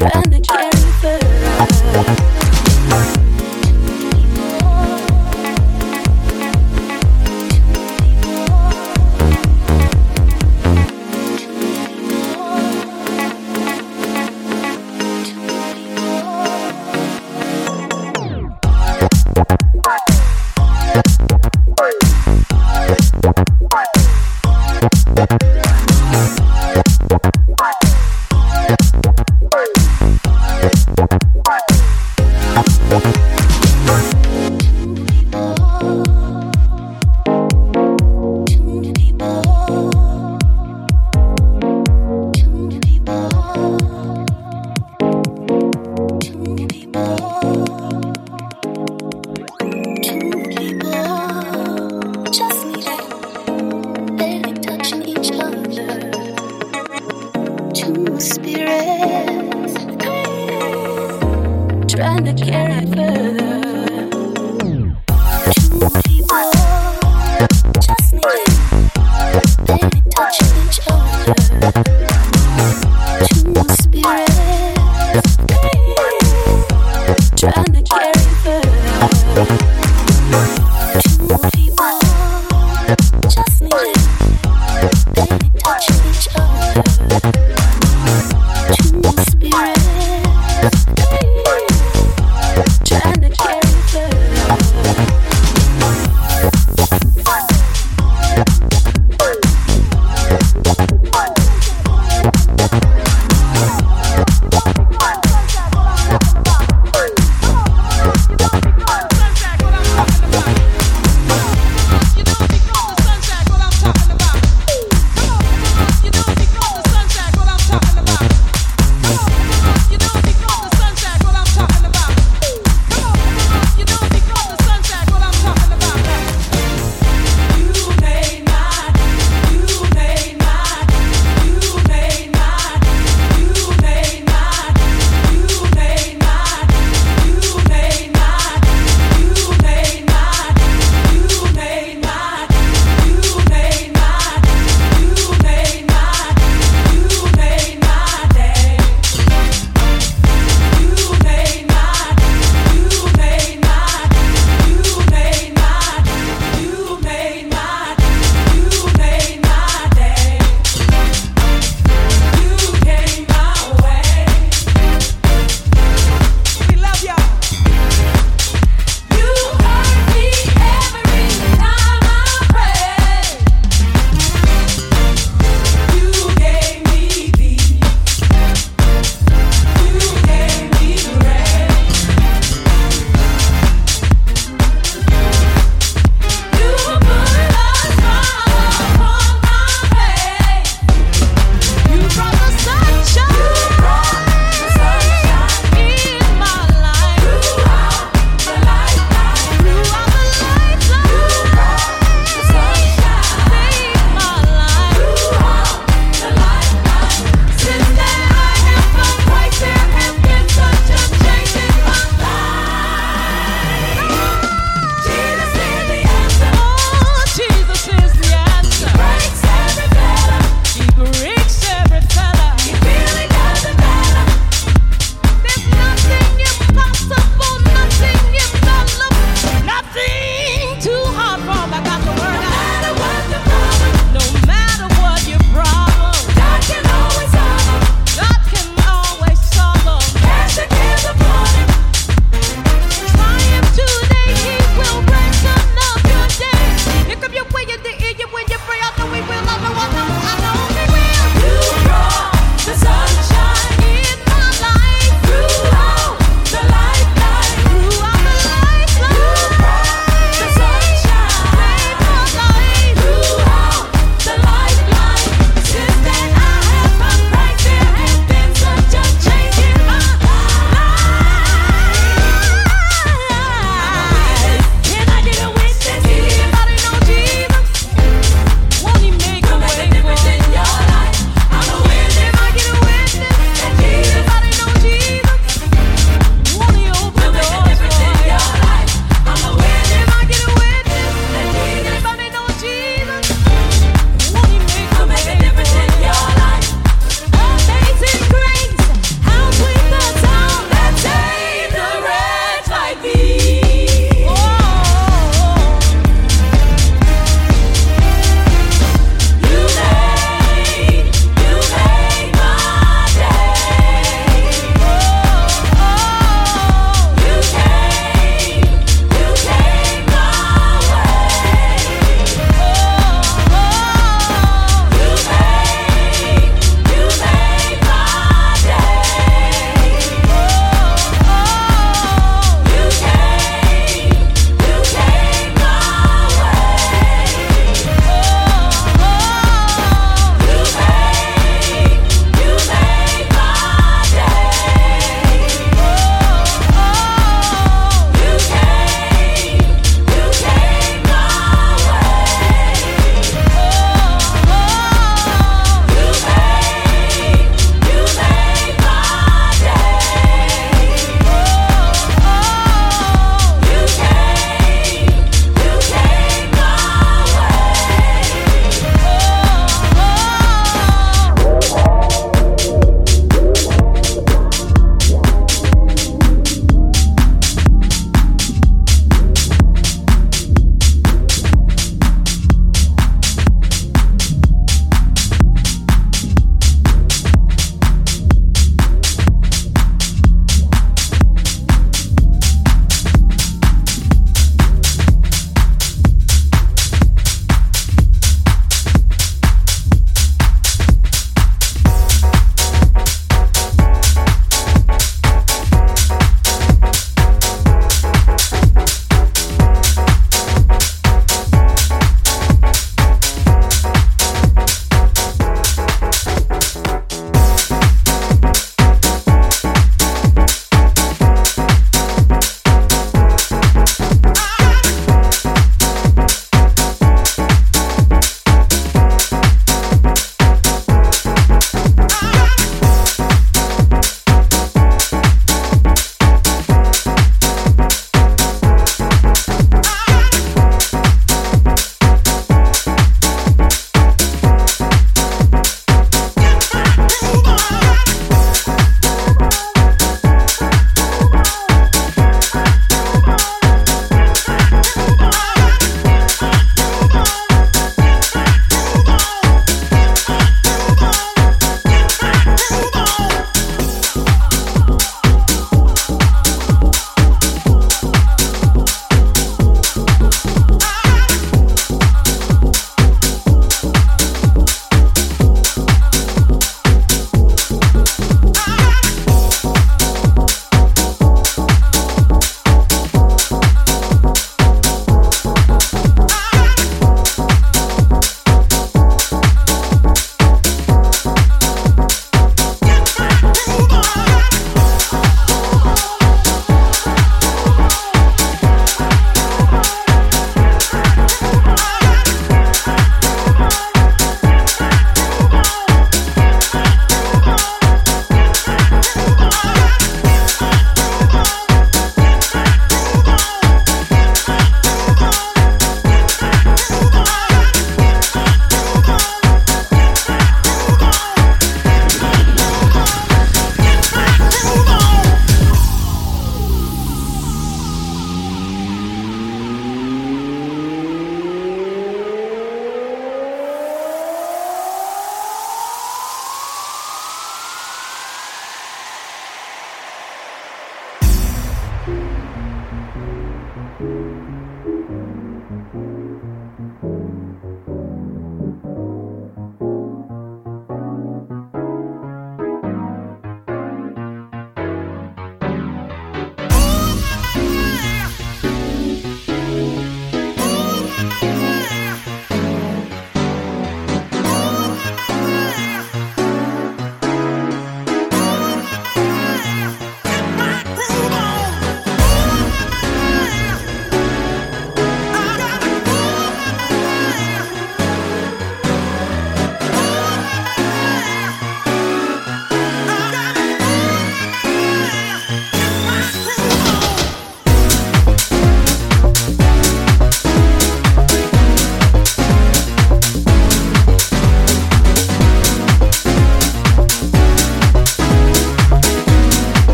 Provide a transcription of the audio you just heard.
your energy.